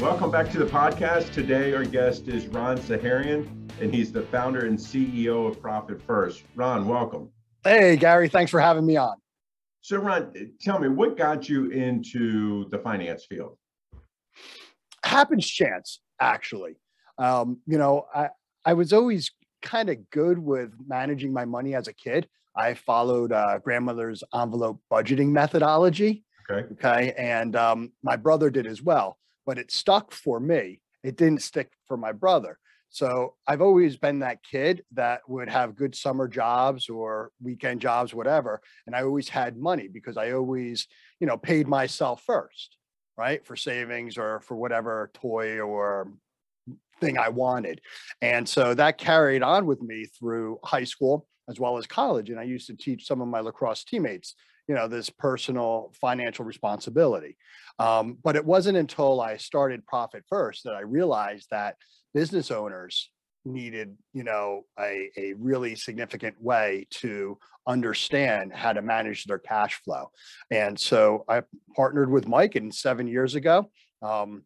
Welcome back to the podcast. Today, our guest is Ron Saharyan, and he's the founder and CEO of Profit First. Ron, welcome. Hey, Gary, thanks for having me on. So, Ron, tell me what got you into the finance field? Happens chance, actually. Um, you know, I, I was always kind of good with managing my money as a kid. I followed uh, grandmother's envelope budgeting methodology. Okay. Okay. And um, my brother did as well but it stuck for me. It didn't stick for my brother. So I've always been that kid that would have good summer jobs or weekend jobs, whatever. And I always had money because I always, you know, paid myself first, right? For savings or for whatever toy or thing I wanted. And so that carried on with me through high school as well as college. And I used to teach some of my lacrosse teammates you know this personal financial responsibility. Um, but it wasn't until i started profit first that i realized that business owners needed you know a, a really significant way to understand how to manage their cash flow. And so i partnered with mike and seven years ago um,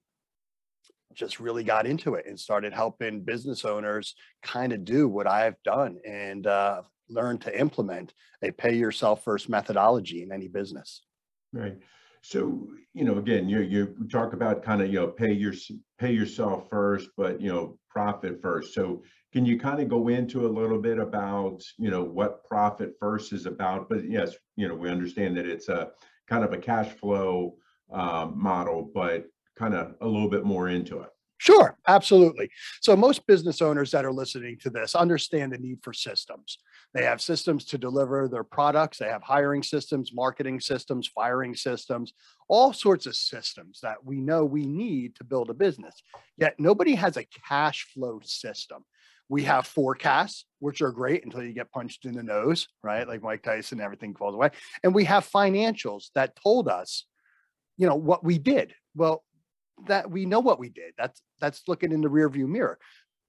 just really got into it and started helping business owners kind of do what I've done. And uh, learn to implement a pay yourself first methodology in any business. Right. So, you know, again, you you talk about kind of, you know, pay your pay yourself first, but you know, profit first. So can you kind of go into a little bit about, you know, what profit first is about? But yes, you know, we understand that it's a kind of a cash flow um, model, but kind of a little bit more into it. Sure, absolutely. So most business owners that are listening to this understand the need for systems. They have systems to deliver their products. They have hiring systems, marketing systems, firing systems, all sorts of systems that we know we need to build a business. Yet nobody has a cash flow system. We have forecasts, which are great until you get punched in the nose, right? Like Mike Tyson, everything falls away. And we have financials that told us, you know, what we did. Well, that we know what we did. That's that's looking in the rearview mirror.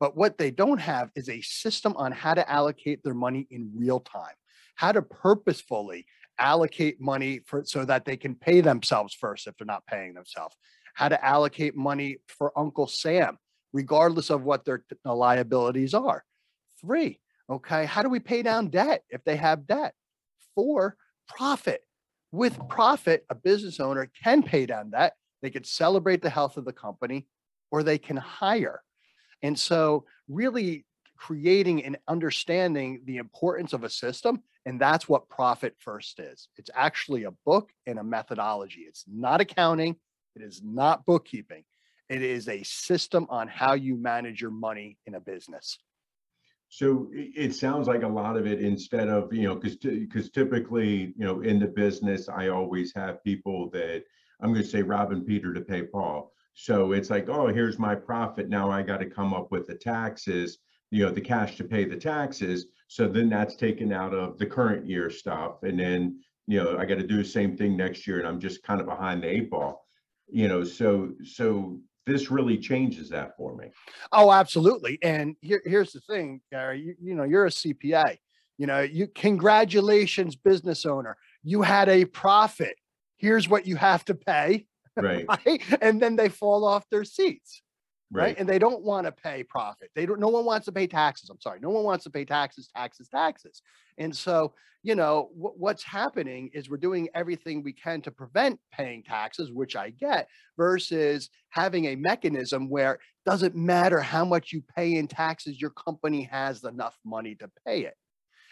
But what they don't have is a system on how to allocate their money in real time, how to purposefully allocate money for so that they can pay themselves first if they're not paying themselves, how to allocate money for Uncle Sam, regardless of what their uh, liabilities are. Three, okay, how do we pay down debt if they have debt? Four, profit. With profit, a business owner can pay down debt. They could celebrate the health of the company or they can hire. And so, really creating and understanding the importance of a system. And that's what Profit First is. It's actually a book and a methodology. It's not accounting, it is not bookkeeping. It is a system on how you manage your money in a business. So it sounds like a lot of it instead of, you know, because because typically, you know, in the business, I always have people that I'm going to say robbing Peter to pay Paul. So it's like, oh, here's my profit. Now I got to come up with the taxes, you know, the cash to pay the taxes. So then that's taken out of the current year stuff. And then, you know, I got to do the same thing next year and I'm just kind of behind the eight ball. You know, so so this really changes that for me. Oh, absolutely. And here, here's the thing, Gary, you, you know, you're a CPA. You know, you congratulations, business owner. You had a profit. Here's what you have to pay right. right? And then they fall off their seats. Right. right. And they don't want to pay profit. They don't, no one wants to pay taxes. I'm sorry. No one wants to pay taxes, taxes, taxes. And so, you know, w- what's happening is we're doing everything we can to prevent paying taxes, which I get, versus having a mechanism where it doesn't matter how much you pay in taxes, your company has enough money to pay it.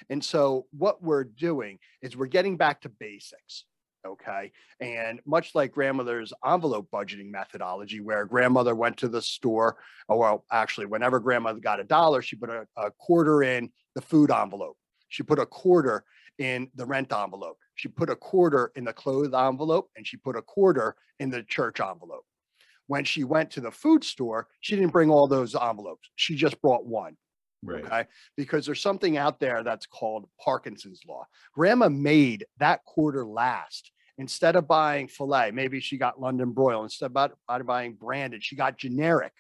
And so, what we're doing is we're getting back to basics. Okay. And much like grandmother's envelope budgeting methodology, where grandmother went to the store, or oh, well, actually, whenever grandmother got a dollar, she put a, a quarter in the food envelope. She put a quarter in the rent envelope. She put a quarter in the clothes envelope, and she put a quarter in the church envelope. When she went to the food store, she didn't bring all those envelopes. She just brought one. Right. Okay. Because there's something out there that's called Parkinson's law. Grandma made that quarter last. Instead of buying filet, maybe she got London broil. Instead of bu- bu- buying branded, she got generic.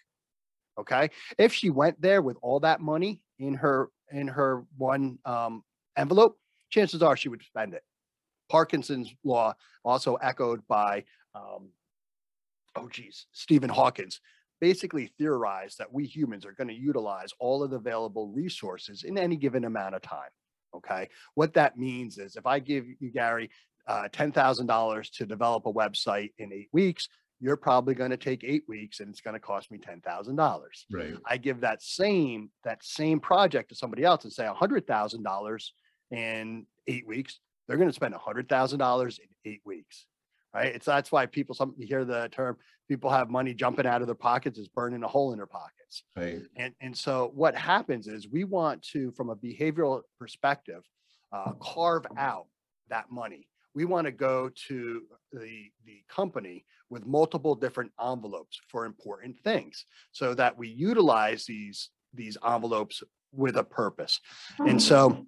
Okay. If she went there with all that money in her in her one um, envelope, chances are she would spend it. Parkinson's law, also echoed by, um, oh geez, Stephen Hawkins, basically theorized that we humans are going to utilize all of the available resources in any given amount of time. Okay. What that means is if I give you, Gary, uh, $10,000 to develop a website in eight weeks, you're probably going to take eight weeks and it's going to cost me $10,000. Right. I give that same that same project to somebody else and say hundred thousand dollars in eight weeks, they're going to spend hundred thousand dollars in eight weeks, right? It's that's why people some you hear the term people have money jumping out of their pockets is burning a hole in their pockets. Right. And and so what happens is we want to, from a behavioral perspective, uh, carve out that money. We want to go to the the company with multiple different envelopes for important things, so that we utilize these these envelopes with a purpose. And so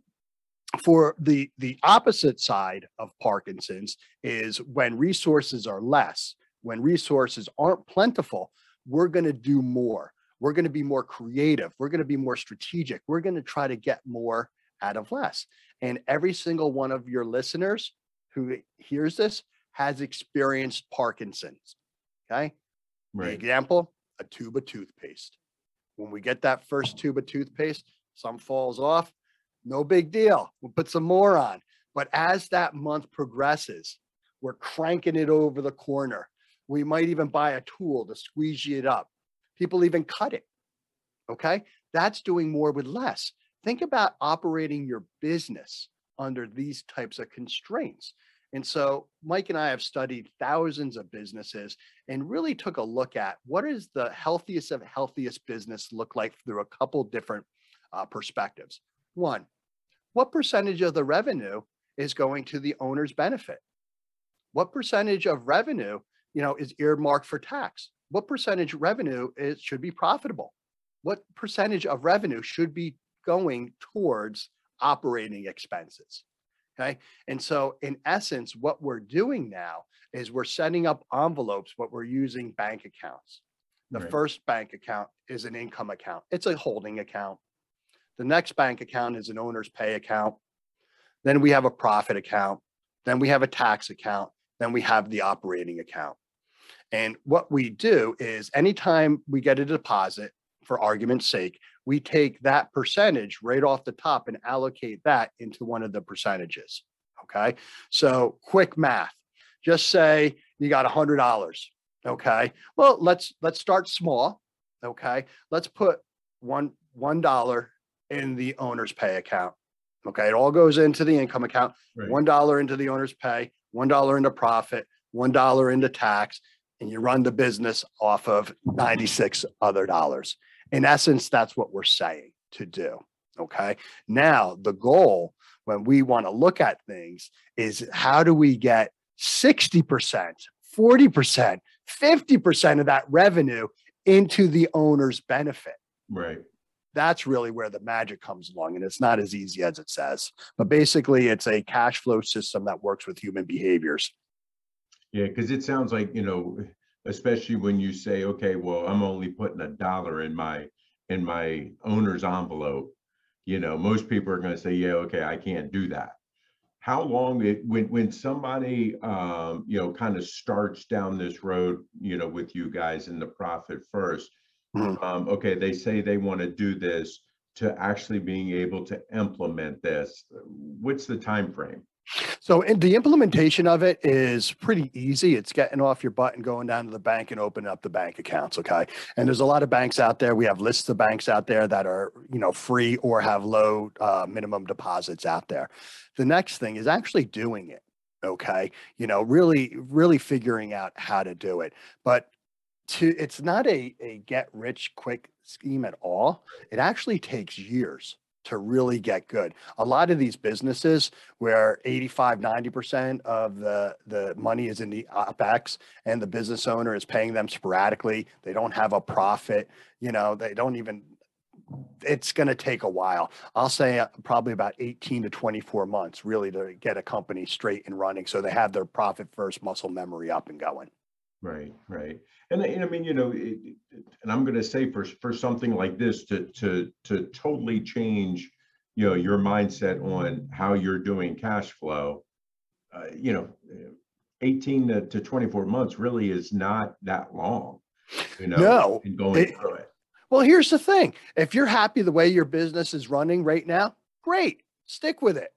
for the the opposite side of Parkinson's is when resources are less, when resources aren't plentiful, we're going to do more. We're going to be more creative. We're going to be more strategic. We're going to try to get more out of less. And every single one of your listeners who hears this has experienced Parkinson's. Okay. The example, a tube of toothpaste. When we get that first tube of toothpaste, some falls off, no big deal. We'll put some more on. But as that month progresses, we're cranking it over the corner. We might even buy a tool to squeeze it up. People even cut it. Okay. That's doing more with less. Think about operating your business under these types of constraints. And so Mike and I have studied thousands of businesses and really took a look at what is the healthiest of healthiest business look like through a couple different uh, perspectives. One, what percentage of the revenue is going to the owner's benefit? What percentage of revenue, you know, is earmarked for tax? What percentage revenue is should be profitable? What percentage of revenue should be going towards operating expenses? Okay. And so in essence, what we're doing now is we're setting up envelopes, but we're using bank accounts. The Right. first bank account is an income account. It's a holding account. The next bank account is an owner's pay account. Then we have a profit account. Then we have a tax account. Then we have the operating account. And what we do is anytime we get a deposit, for argument's sake, we take that percentage right off the top and allocate that into one of the percentages. Okay. So quick math. Just say you got a hundred dollars. Okay. Well, let's let's start small. Okay. Let's put one one dollar in the owner's pay account. Okay. It all goes into the income account. Right. One dollar into the owner's pay, one dollar into profit, one dollar into tax, and you run the business off of 96 other dollars. In essence, that's what we're saying to do. Okay. Now, the goal when we want to look at things is how do we get 60%, 40%, 50% of that revenue into the owner's benefit? Right. That's really where the magic comes along. And it's not as easy as it says. But basically, it's a cash flow system that works with human behaviors. Yeah, because it sounds like, you know, especially when you say, okay, well, I'm only putting a dollar in my in my owner's envelope. You know, most people are going to say, yeah, okay, I can't do that. How long it when when somebody um, you know, kind of starts down this road, you know, with you guys in the profit first, Mhm. um, okay, they say they want to do this to actually being able to implement this. What's the time frame? So in the implementation of it is pretty easy. It's getting off your butt and going down to the bank and opening up the bank accounts. Okay. And there's a lot of banks out there. We have lists of banks out there that are, you know, free or have low uh, minimum deposits out there. The next thing is actually doing it. Okay. You know, really, really figuring out how to do it. But to it's not a, a get rich quick scheme at all. It actually takes years. to really get good. A lot of these businesses where 85, 90% of the, the money is in the OpEx and the business owner is paying them sporadically, they don't have a profit, you know, they don't even, it's going to take a while. I'll say uh, probably about 18 to 24 months really to get a company straight and running. So they have their profit first muscle memory up and going. Right, right. And I, and I mean, you know, it, it- and I'm gonna say for, for something like this to, to, to totally change, you know, your mindset on how you're doing cash flow, uh, you know, eh, 18 to- to 24 months really is not that long, you know, No, in going it- through it. Well, here's the thing. If you're happy the way your business is running right now, great. Stick with it.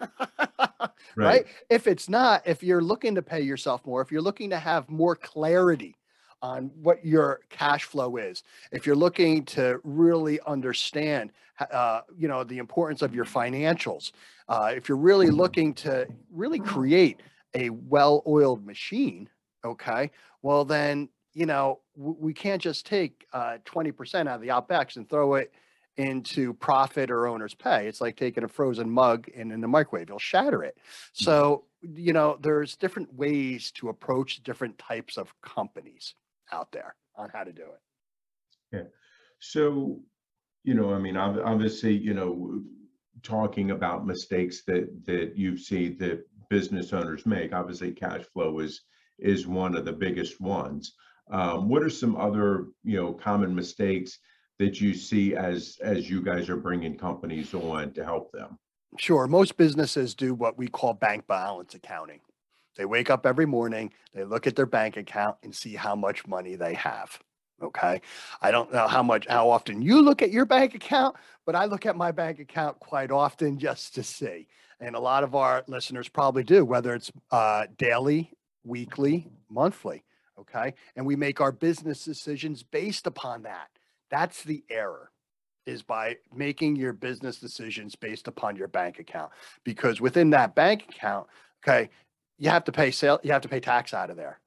right? If it's not, if you're looking to pay yourself more, if you're looking to have more clarity on what your cash flow is, if you're looking to really understand, uh, you know, the importance of your financials, uh, if you're really looking to really create a well-oiled machine, okay, well then, you know, w- we can't just take uh, 20% out of the OpEx and throw it into profit or owner's pay. It's like taking a frozen mug and in the microwave, you'll shatter it. So, you know, there's different ways to approach different types of companies out there on how to do it. Yeah. So, you know, I mean, obviously, you know, talking about mistakes that that you see that business owners make, obviously cash flow is is one of the biggest ones. Um, what are some other, you know, common mistakes that you see as as you guys are bringing companies on to help them? Sure, most businesses do what we call bank balance accounting. They wake up every morning, they look at their bank account and see how much money they have. Okay. I don't know how much, how often you look at your bank account, but I look at my bank account quite often just to see. And a lot of our listeners probably do, whether it's uh, daily, weekly, monthly. Okay. And we make our business decisions based upon that. That's the error is by making your business decisions based upon your bank account because within that bank account okay you have to pay sale you have to pay tax out of there.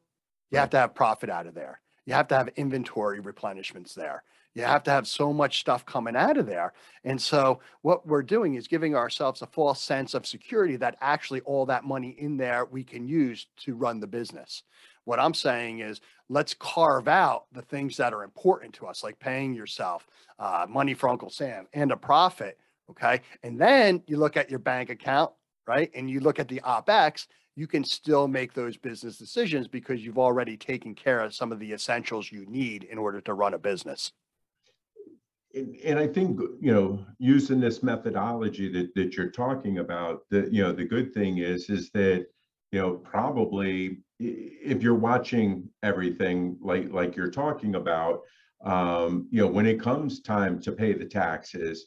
You have to have profit out of there. You have to have inventory replenishments there you have to have so much stuff coming out of there and so what we're doing is giving ourselves a false sense of security that actually all that money in there we can use to run the business what i'm saying is let's carve out the things that are important to us like paying yourself uh, money for Uncle Sam and a profit. Okay. And then you look at your bank account, right? And you look at the OPEX, you can still make those business decisions because you've already taken care of some of the essentials you need in order to run a business. And, I think, you know, using this methodology that, that you're talking about, the, you know, the good thing is, is that, you know, probably if you're watching everything like, like you're talking about, um, you know, when it comes time to pay the taxes,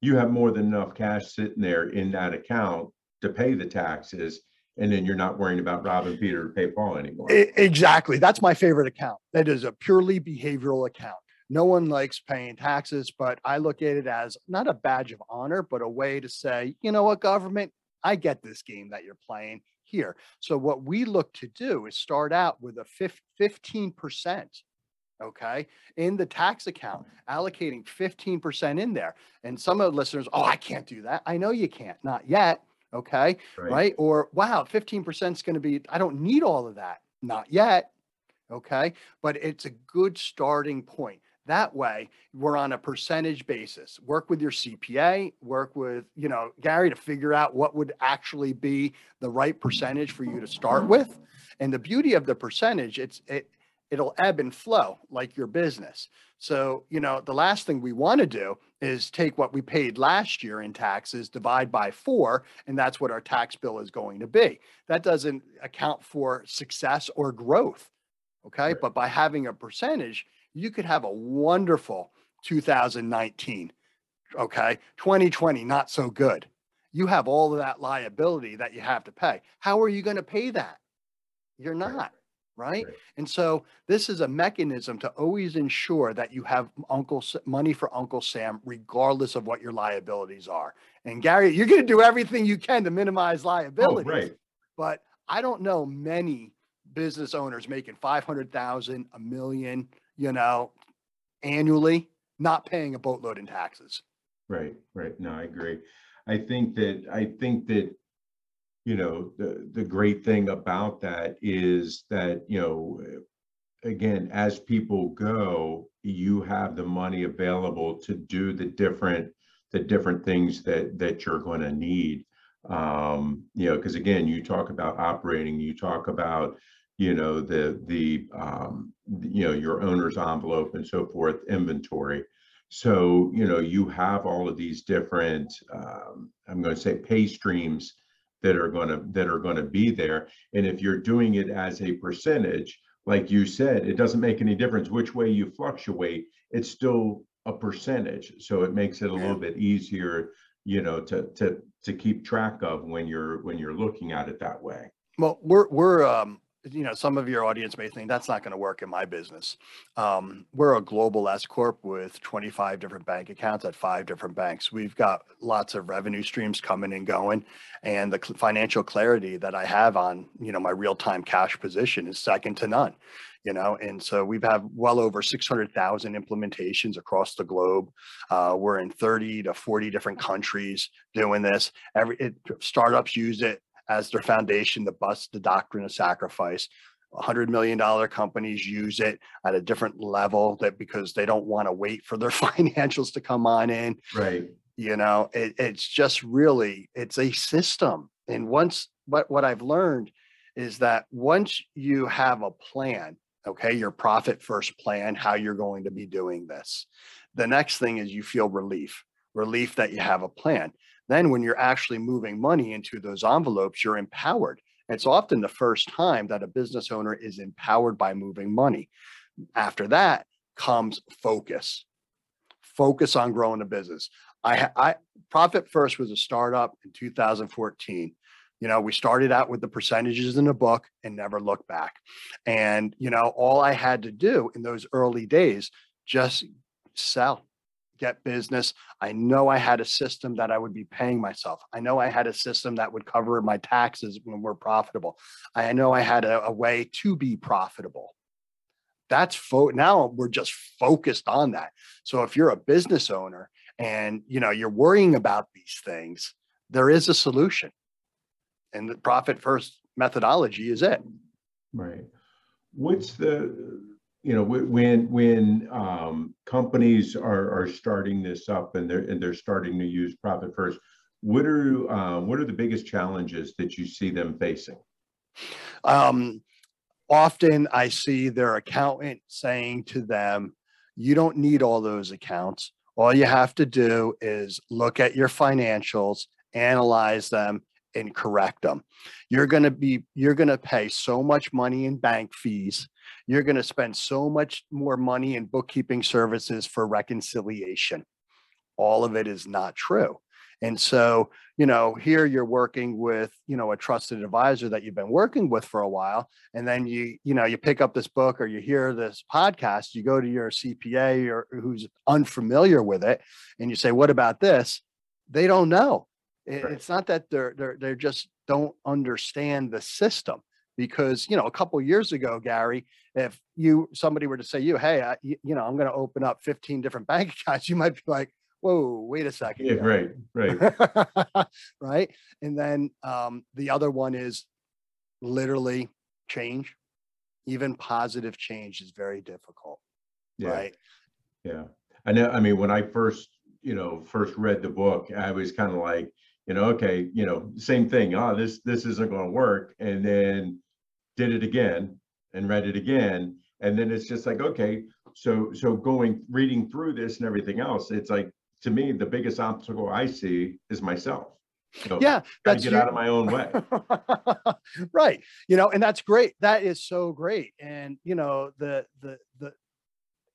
you have more than enough cash sitting there in that account to pay the taxes. And then you're not worrying about robbing Peter to pay Paul anymore. Exactly. That's my favorite account. That is a purely behavioral account. No one likes paying taxes, but I look at it as not a badge of honor, but a way to say, you know what, government, I get this game that you're playing here. So what we look to do is start out with a fif- 15%. Okay, in the tax account, allocating 15% in there. And some of the listeners, oh, I can't do that. I know you can't, not yet. Okay right? Or wow, 15% is going to be, I don't need all of that. Not yet. Okay. But it's a good starting point. That way, we're on a percentage basis. Work with your CPA, work with, you know, Gary to figure out what would actually be the right percentage for you to start with. And the beauty of the percentage, it's it it'll ebb and flow like your business. So, you know, the last thing we want to do is take what we paid last year in taxes, divide by four, and that's what our tax bill is going to be. That doesn't account for success or growth. Okay. Right. But by having a percentage, you could have a wonderful 2019. Okay. 2020, not so good. You have all of that liability that you have to pay. How are you going to pay that? You're not. Right. Right. And so this is a mechanism to always ensure that you have Uncle money for Uncle Sam, regardless of what your liabilities are. And Gary, you're going to do everything you can to minimize liabilities. Oh, liabilities right. but I don't know many business owners making 500,000, a million, you know, annually, not paying a boatload in taxes. Right, right. No, I agree. I think that, I think that, you know, the, the great thing about that is that, you know, again, as people go, you have the money available to do the different, the different things that, that you're going to need. Um, you know, because again, you talk about operating, you talk about, you know, the, the, um, you know, your owner's envelope and so forth, inventory. So, you know, you have all of these different, um, I'm going to say pay streams that are going to, that are going to be there. And if you're doing it as a percentage, like you said, it doesn't make any difference which way you fluctuate. It's still a percentage. So it makes it a little bit easier, you know, to, to, to keep track of when you're, when you're looking at it that way. Well, we're, we're, um, you know, some of your audience may think that's not going to work in my business. Um, we're a global S corp with 25 different bank accounts at five different banks. We've got lots of revenue streams coming and going, and the cl- financial clarity that I have on, you know, my real time cash position is second to none. You know, and so we've had well over 600,000 implementations across the globe. Uh, we're in 30 to 40 different countries doing this. Every it, startups use it as their foundation to bust the doctrine of sacrifice. $100 million companies use it at a different level that because they don't want to wait for their financials to come on in. Right. You know, it, it's just really, it's a system. And once, what, what I've learned is that once you have a plan, okay, your profit first plan, how you're going to be doing this, the next thing is you feel relief, relief that you have a plan. Then when you're actually moving money into those envelopes, you're empowered. It's often the first time that a business owner is empowered by moving money. After that comes focus. Focus on growing the business. I, I, Profit First was a startup in 2014. You know, we started out with the percentages in the book and never looked back. And, you know, all I had to do in those early days, just sell, get business. I know I had a system that I would be paying myself. I know I had a system that would cover my taxes when we're profitable. I know I had a, a way to be profitable. That's fo- now we're just focused on that. So if you're a business owner and you know you're worrying about these things, there is a solution. And the profit first methodology is it. Right. What's the, you know, when, when, um, companies are, are starting this up and they're, and they're starting to use profit first, what are, uh, what are the biggest challenges that you see them facing? Um, often I see their accountant saying to them, you don't need all those accounts. All you have to do is look at your financials, analyze them and correct them. You're going to be, you're going to pay so much money in bank fees. You're going to spend so much more money in bookkeeping services for reconciliation. All of it is not true. And so, you know, here you're working with, you know, a trusted advisor that you've been working with for a while. And then you, you know, you pick up this book or you hear this podcast, you go to your CPA or who's unfamiliar with it and you say, what about this? They don't know. Right. It's not that they're, they're, they're just don't understand the system because, you know, a couple years ago, Gary, if you, somebody were to say you, hey, I, you, know, I'm going to open up 15 different bank accounts, you might be like, whoa, wait a second. Yeah, Gary." right, right. right? And then um, the other one is literally change. Even positive change is very difficult, Yeah. right? Yeah, I know. I mean, when I first, you know, first read the book, I was kind of like, you know, okay, you know, same thing. Oh, this this isn't going to work, and then did it again and read it again, and then it's just like, okay, so so going reading through this and everything else, it's like to me the biggest obstacle I see is myself. Know, Yeah, that's get you- out of my own way. right. You know, and that's great. That is so great. And you know, the the the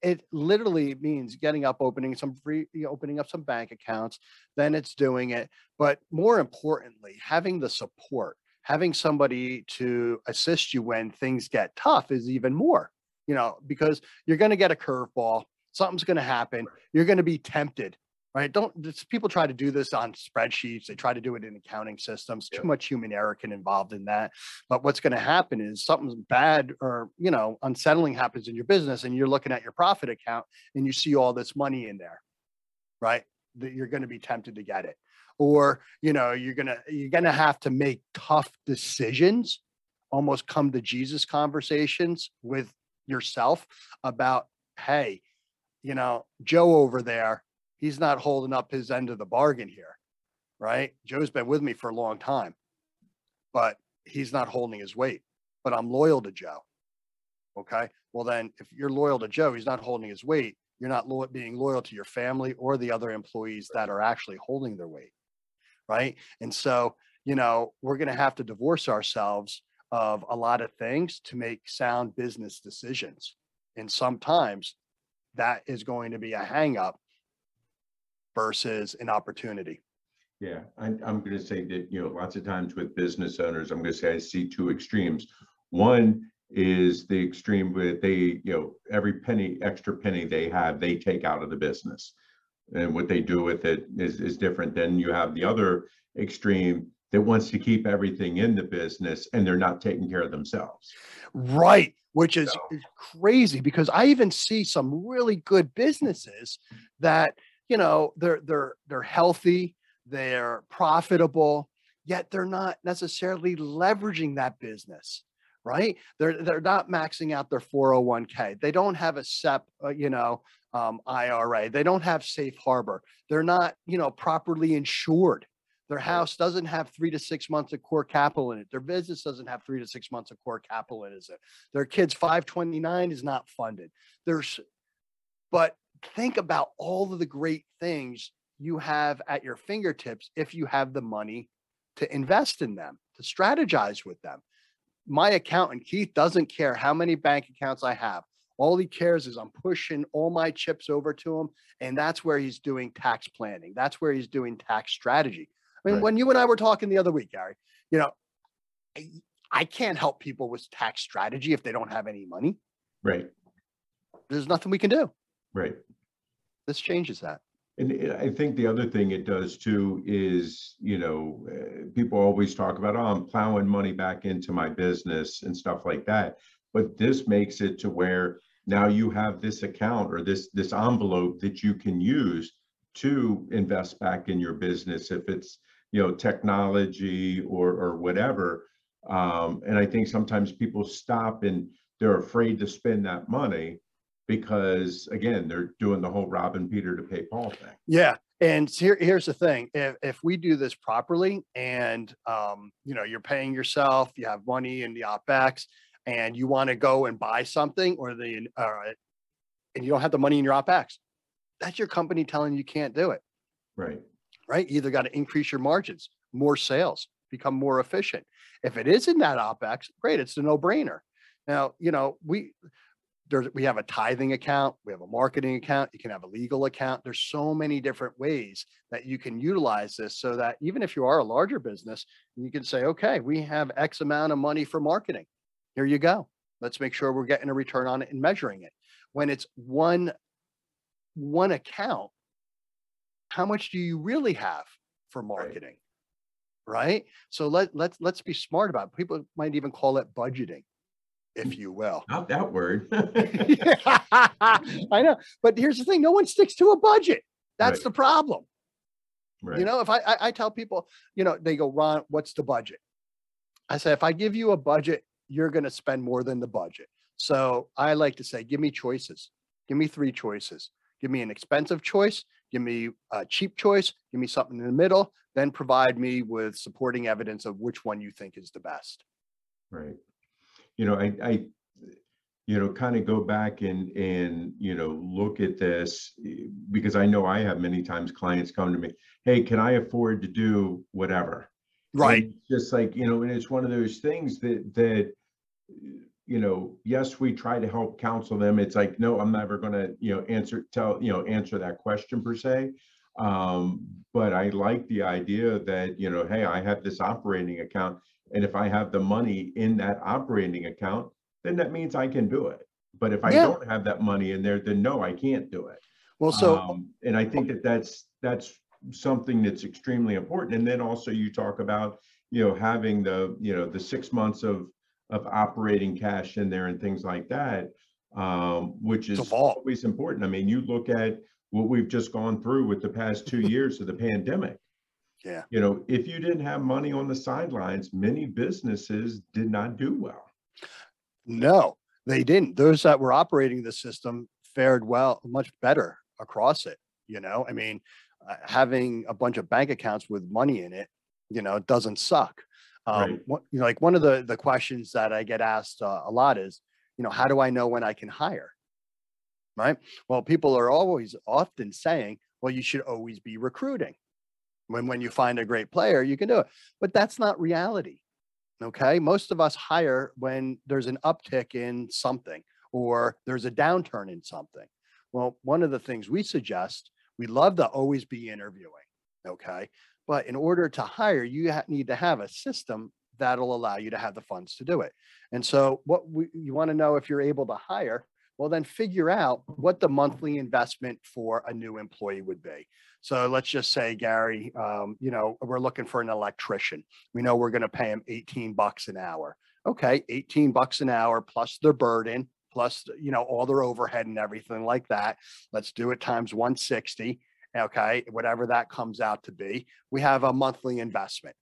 it literally means getting up, opening some free, opening up some bank accounts, then it's doing it. But more importantly, having the support, having somebody to assist you when things get tough is even more, you know, because you're going to get a curveball, something's going to happen, you're going to be tempted. Right. Don't this, people try to do this on spreadsheets. They try to do it in accounting systems. Yeah. Too much human error can involved in that. But what's going to happen is something bad or, you know, unsettling happens in your business and you're looking at your profit account and you see all this money in there. Right. that you're going to be tempted to get it. Or, you know, you're to, you're to have to make tough decisions, almost come to Jesus conversations with yourself about, hey, you know, Joe over there, he's not holding up his end of the bargain here, right? Joe's been with me for a long time, but he's not holding his weight, but I'm loyal to Joe. Okay. Well, then if you're loyal to Joe, he's not holding his weight. You're not lo- being loyal to your family or the other employees that are actually holding their weight. Right. And so, you know, we're going to have to divorce ourselves of a lot of things to make sound business decisions. And sometimes that is going to be a hangup versus an opportunity. Yeah, I'm, I'm gonna say that, you know, lots of times with business owners, I'm gonna say I see two extremes. One is the extreme where they, you know, every penny, extra penny they have, they take out of the business. And what they do with it is, is different. Then you have the other extreme that wants to keep everything in the business and they're not taking care of themselves. Right. Which is So- is crazy because I even see some really good businesses that, you know, they're they're they're healthy, they're profitable, yet they're not necessarily leveraging that business. Right. They're they're not maxing out their 401k. They don't have a SEP, uh, you know, um, IRA. They don't have safe harbor. They're not, you know, properly insured. Their house doesn't have three to six months of core capital in it. Their business doesn't have three to six months of core capital in it. Their kids 529 is not funded. There's, but think about all of the great things you have at your fingertips if you have the money to invest in them, to strategize with them. My accountant, Keith, doesn't care how many bank accounts I have. All he cares is I'm pushing all my chips over to him. And that's where he's doing tax planning. That's where he's doing tax strategy. I mean, Right. when you and I were talking the other week, Gary, you know, I, I can't help people with tax strategy if they don't have any money. Right, There's nothing we can do. right. This changes that. And I think the other thing it does too is, you know, uh, people always talk about, oh, I'm plowing money back into my business and stuff like that. But this makes it to where now you have this account or this, this envelope that you can use to invest back in your business if it's, you know, technology or, or whatever. Um, and I think sometimes people stop and they're afraid to spend that money because again, they're doing the whole robbing Peter to pay Paul thing. Yeah. And here, here's the thing. If, if we do this properly and, um, you know, you're paying yourself, you have money in the OPEX and you want to go and buy something or the, uh, and you don't have the money in your OPEX, that's your company telling you can't do it. Right, right? You either got to increase your margins, more sales, become more efficient. If it is in that OPEX, great, it's a no brainer. Now, you know, we, there's, we have a tithing account, we have a marketing account, you can have a legal account. There's so many different ways that you can utilize this so that even if you are a larger business, you can say, okay, we have X amount of money for marketing. Here you go. Let's make sure we're getting a return on it and measuring it. When it's one, one account, how much do you really have for marketing? Right? So let, let's, let's be smart about it. People might even call it budgeting, hmm. if you will. not that word. I know, but here's the thing: no one sticks to a budget. That's Right. the problem. Right, You know, if I, I I tell people, you know, they go, Ron, what's the budget? I say, if I give you a budget, you're going to spend more than the budget. So I like to say, give me choices. Give me three choices. Give me an expensive choice. Give me a cheap choice. Give me something in the middle. Then provide me with supporting evidence of which one you think is the best. right. You know, I, I, you know, kind of go back and, and, you know, look at this because I know I have many times clients come to me, hey, can I afford to do whatever? It's Just like, you know, and it's one of those things that, that, you know, yes, we try to help counsel them. It's like, no, I'm never gonna, you know, answer, tell, you know, answer that question per se. Um, but I like the idea that, you know, hey, I have this operating account. And if I have the money in that operating account, then that means I can do it. But if I Yeah. don't have that money in there, then no, I can't do it. Well, so Um, and I think that that's, that's something that's extremely important. And then also you talk about, you know, having the, you know, the six months of, of operating cash in there and things like that, um, which is always important. I mean, you look at what we've just gone through with the past two years of the pandemic. Yeah. You know, if you didn't have money on the sidelines, many businesses did not do well. No, they didn't. Those that were operating the system fared well, much better across it. You know, I mean, uh, having a bunch of bank accounts with money in it, you know, doesn't suck. Um, what, you know, like one of the the questions that I get asked uh, a lot is, you know, how do I know when I can hire? Right. Well, people are always often saying, well, you should always be recruiting. When when you find a great player, you can do it. But that's not reality. Okay. Most of us hire when there's an uptick in something or there's a downturn in something. Well, one of the things we suggest, we love to always be interviewing. Okay. But in order to hire, you ha- need to have a system that'll allow you to have the funds to do it. And so, what we, you want to know if you're able to hire, well, then figure out what the monthly investment for a new employee would be. So let's just say, Gary, um, you know, we're looking for an electrician. We know we're going to pay him 18 bucks an hour. Okay, 18 bucks an hour plus their burden, plus, you know, all their overhead and everything like that. Let's do it times 160. Okay, whatever that comes out to be. We have a monthly investment.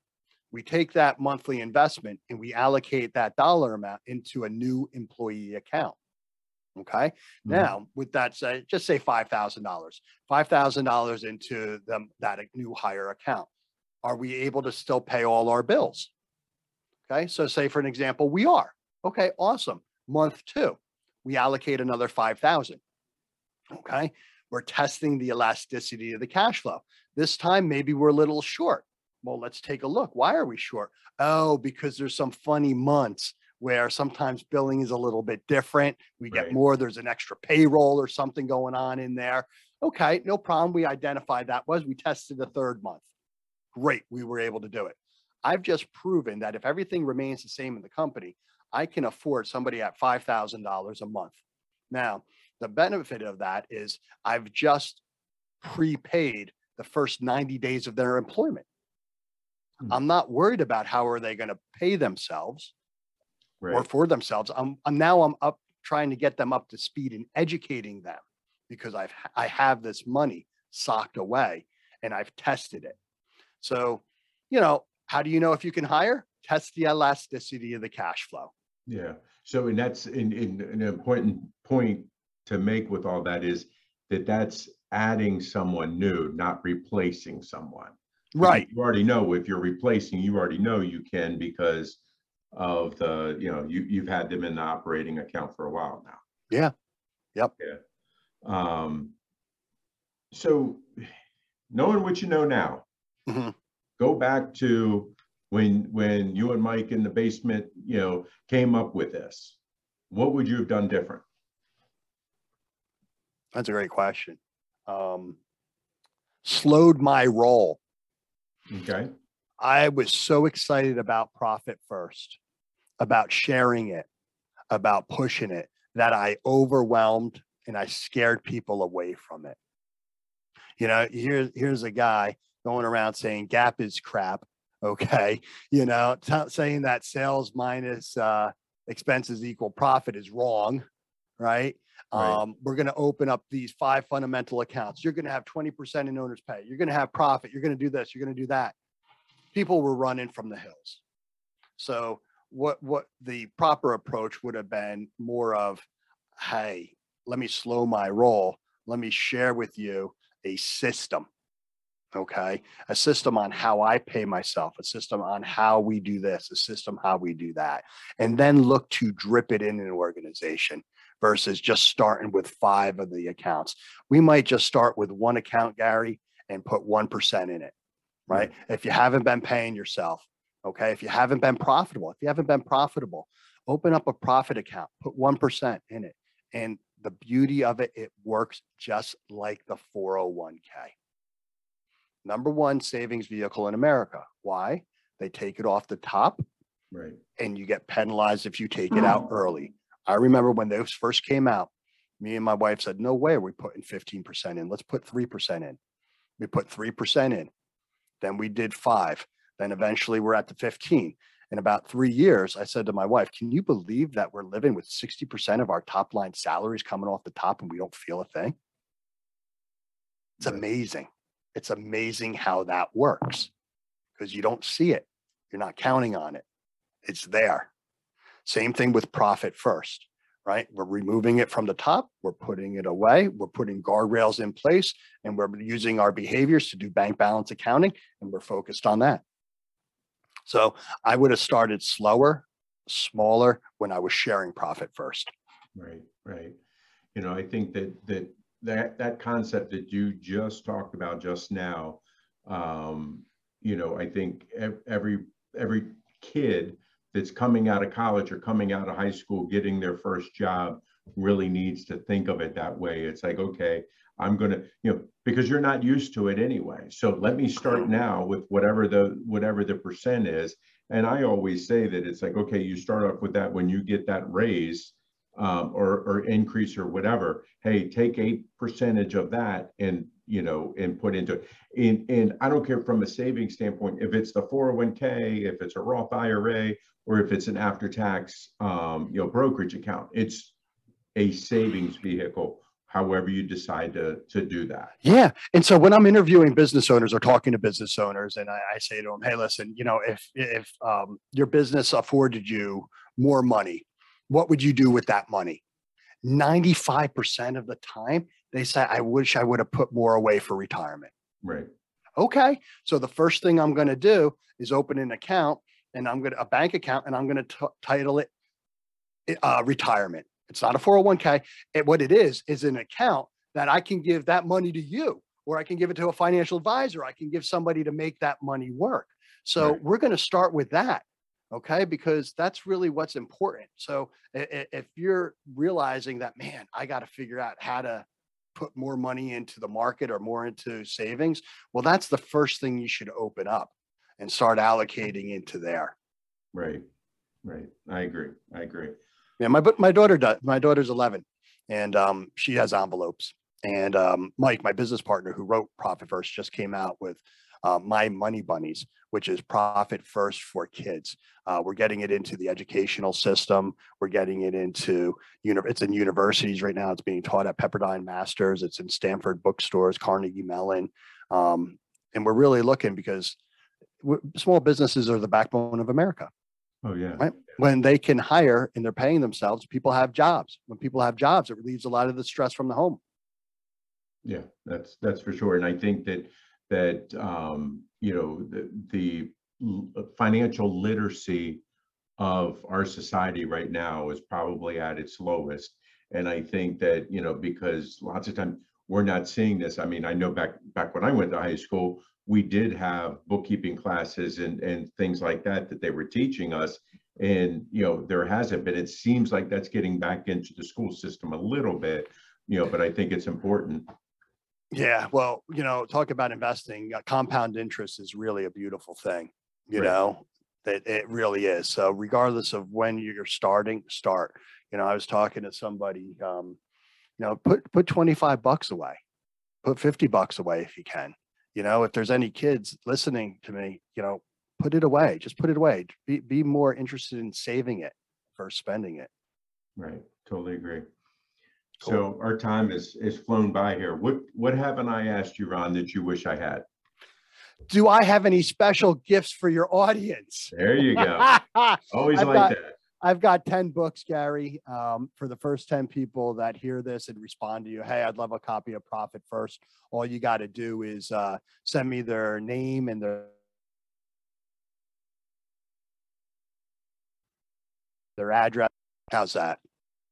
We take that monthly investment and we allocate that dollar amount into a new employee account. Okay. Mhm. Now, with that said, just say five thousand dollars, five thousand dollars into them that new hire account. Are we able to still pay all our bills? Okay, so say for an example, we are. Okay, awesome. Month two, we allocate another five thousand. Okay, we're testing the elasticity of the cash flow. This time, maybe we're a little short. Well, let's take a look. Why are we short? Oh, because there's some funny months where sometimes billing is a little bit different. We get Right. more, there's an extra payroll or something going on in there. Okay, no problem. We identified that was, we tested the third month. Great, we were able to do it. I've just proven that if everything remains the same in the company, I can afford somebody at five thousand dollars a month. Now, the benefit of that is I've just prepaid the first 90 days of their employment. Hmm. I'm not worried about how are they going to pay themselves or Right, for themselves. I'm, I'm now I'm up trying to get them up to speed and educating them because I've I have this money socked away and I've tested it. So, you know, how do you know if you can hire? Test the elasticity of the cash flow. Yeah. So, and that's in, in, an important point to make with all that is that that's adding someone new, not replacing someone. Right. You already know if you're replacing, you already know you can because of the, you know, you, you've had them in the operating account for a while now. Yeah. Yep. Yeah. Um, so knowing what you know now, Mhm. go back to when, when you and Mike in the basement, you know, came up with this. What would you have done different? That's a great question. Um, slowed my roll. Okay, I was so excited about profit first, about sharing it, about pushing it, that I overwhelmed and I scared people away from it. You know, here's here's a guy going around saying GAAP is crap. Okay, you know, t- saying that sales minus uh, expenses equal profit is wrong, right? Right. Um, we're going to open up these five fundamental accounts. You're going to have 20% in owner's pay. You're going to have profit. You're going to do this. You're going to do that people were running from the hills. So what what the proper approach would have been more of, hey, let me slow my roll. Let me share with you a system. Okay. A system on how I pay myself, a system on how we do this, a system how we do that. And then look to drip it in an organization versus just starting with five of the accounts. We might just start with one account, Gary, and put 1% in it hmm. right? If you haven't been paying yourself, okay, if you haven't been profitable, if you haven't been profitable, open up a profit account, put 1% in it. And the beauty of it, it works just like the 401k. Number one savings vehicle in America. Why? They take it off the top right, and you get penalized if you take it hmm. out early. I remember when those first came out, me and my wife said, no way are we putting 15% in. Let's put 3% in. We put 3% in. Then we did five. Then eventually we're at the 15. In about three years, I said to my wife, can you believe that we're living with 60% of our top line salaries coming off the top and we don't feel a thing? It's Right. amazing. It's amazing how that works because you don't see it. You're not counting on it. It's there. Same thing with profit first, right? We're removing it from the top, we're putting it away, we're putting guardrails in place, and we're using our behaviors to do bank balance accounting, and we're focused on that. So I would have started slower, smaller when I was sharing profit first. Right, right. You know, I think that that that that concept that you just talked about just now, um, you know, I think ev- every every kid that's coming out of college or coming out of high school, getting their first job, really needs to think of it that way. It's like, okay, I'm gonna, you know, because you're not used to it anyway. So let me start now with whatever the whatever the percent is. And I always say that it's like, okay, you start off with that when you get that raise um, or, or increase or whatever, hey, take a percentage of that and, you know, and put into it. And, and I don't care from a savings standpoint, if it's the 401k, if it's a Roth IRA, or if it's an after-tax, um, you know, brokerage account, it's a savings vehicle, however you decide to, to do that. Yeah. And so when I'm interviewing business owners or talking to business owners, and I, I say to them, hey, listen, you know, if if um, your business afforded you more money, what would you do with that money? 95% of the time, they say, I wish I would have put more away for retirement. Right, Okay. So the first thing I'm going to do is open an account and I'm going to a bank account and I'm going to title it uh, retirement. It's not a 401k. It, what it is, is an account that I can give that money to you, or I can give it to a financial advisor. I can give somebody to make that money work. So Right. we're going to start with that. Okay. Because that's really what's important. So if you're realizing that, man, I got to figure out how to put more money into the market or more into savings, well, that's the first thing you should open up and start allocating into there. right, right. I agree. I agree. Yeah, my but my daughter does. My daughter's 11, and um, she has envelopes. And um, Mike, my business partner who wrote Profit First, just came out with uh, My Money Bunnies, which is Profit First for kids. Uh, we're getting it into the educational system. We're getting it into uni- It's in universities right now. It's being taught at Pepperdine Masters. It's in Stanford bookstores, Carnegie Mellon, um, and we're really looking because small businesses are the backbone of America Oh, yeah. Right. when they can hire and they're paying themselves, people have jobs. When people have jobs, it relieves a lot of the stress from the home. Yeah, that's, that's for sure. And I think that, that, um, you know, the, the financial literacy of our society right now is probably at its lowest. And I think that, you know, because lots of times we're not seeing this. I mean, I know back, back when I went to high school, we did have bookkeeping classes and, and things like that, that they were teaching us. And, you know, there hasn't been, it seems like that's getting back into the school system a little bit, you know, but I think it's important. Yeah. Well, you know, talk about investing. Uh, compound interest is really a beautiful thing, you Right. know, that it really is. So, regardless of when you're starting, start. You know, I was talking to somebody, um, you know, put put 25 bucks away, put 50 bucks away if you can. You know, if there's any kids listening to me, you know, put it away. Just put it away. Be, be more interested in saving it versus spending it. Right, totally agree. So our time is, is flown by here. What, what haven't I asked you, Ron, that you wish I had? Do I have any special gifts for your audience? There you go. Always I've like got- that. I've got 10 books, Gary, um, for the first 10 people that hear this and respond to you. Hey, I'd love a copy of Profit First. All you got to do is uh, send me their name and their their address. How's that?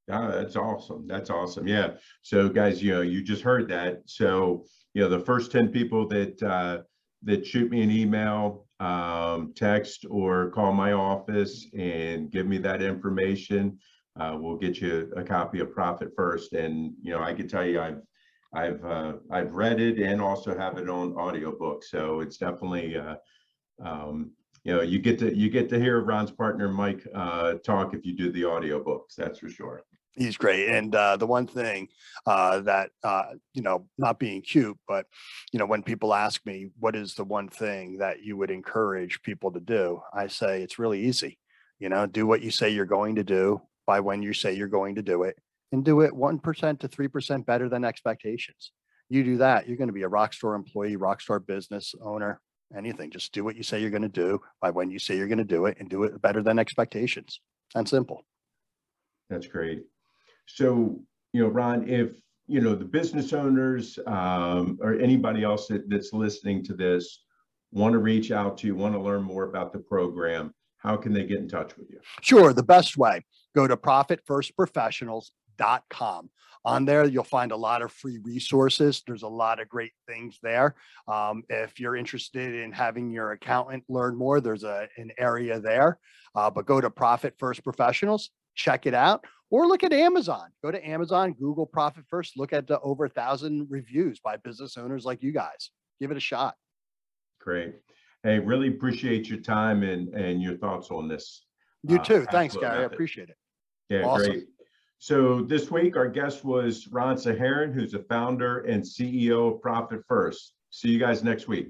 Yeah, that's awesome. That's awesome. Yeah. So guys, you know, you just heard that. So, you know, the first 10 people that, uh, that shoot me an email, um, text or call my office and give me that information, uh, we'll get you a copy of Profit First. And, you know, I can tell you, I've, I've, uh, I've read it and also have it on audiobook. So it's definitely, uh, um, you know, you get to, you get to hear Ron's partner, Mike, uh, talk if you do the audiobooks, that's for sure. He's great. And uh, the one thing uh, that, uh, you know, not being cute, but, you know, when people ask me, what is the one thing that you would encourage people to do? I say, it's really easy. You know, do what you say you're going to do by when you say you're going to do it and do it 1% to 3% better than expectations. You do that, you're going to be a rock rockstar employee, rock rockstar business owner, anything. Just do what you say you're going to do by when you say you're going to do it and do it better than expectations. And simple. That's great. So, you know, Ron, if, you know, the business owners um, or anybody else that, that's listening to this want to reach out to you, want to learn more about the program, how can they get in touch with you? Sure. The best way, go to profitfirstprofessionals.com. On there, you'll find a lot of free resources. There's a lot of great things there. Um, if you're interested in having your accountant learn more, there's a, an area there. Uh, but go to Profit First Professionals, check it out, or look at Amazon. Go to Amazon, Google Profit First, look at the over a thousand reviews by business owners like you guys. Give it a shot. Great. Hey, really appreciate your time and, and your thoughts on this. You uh, too. Thanks, Gary. I appreciate it. Yeah, Awesome. great. So this week, our guest was Ron Saharyan, who's the founder and CEO of Profit First. See you guys next week.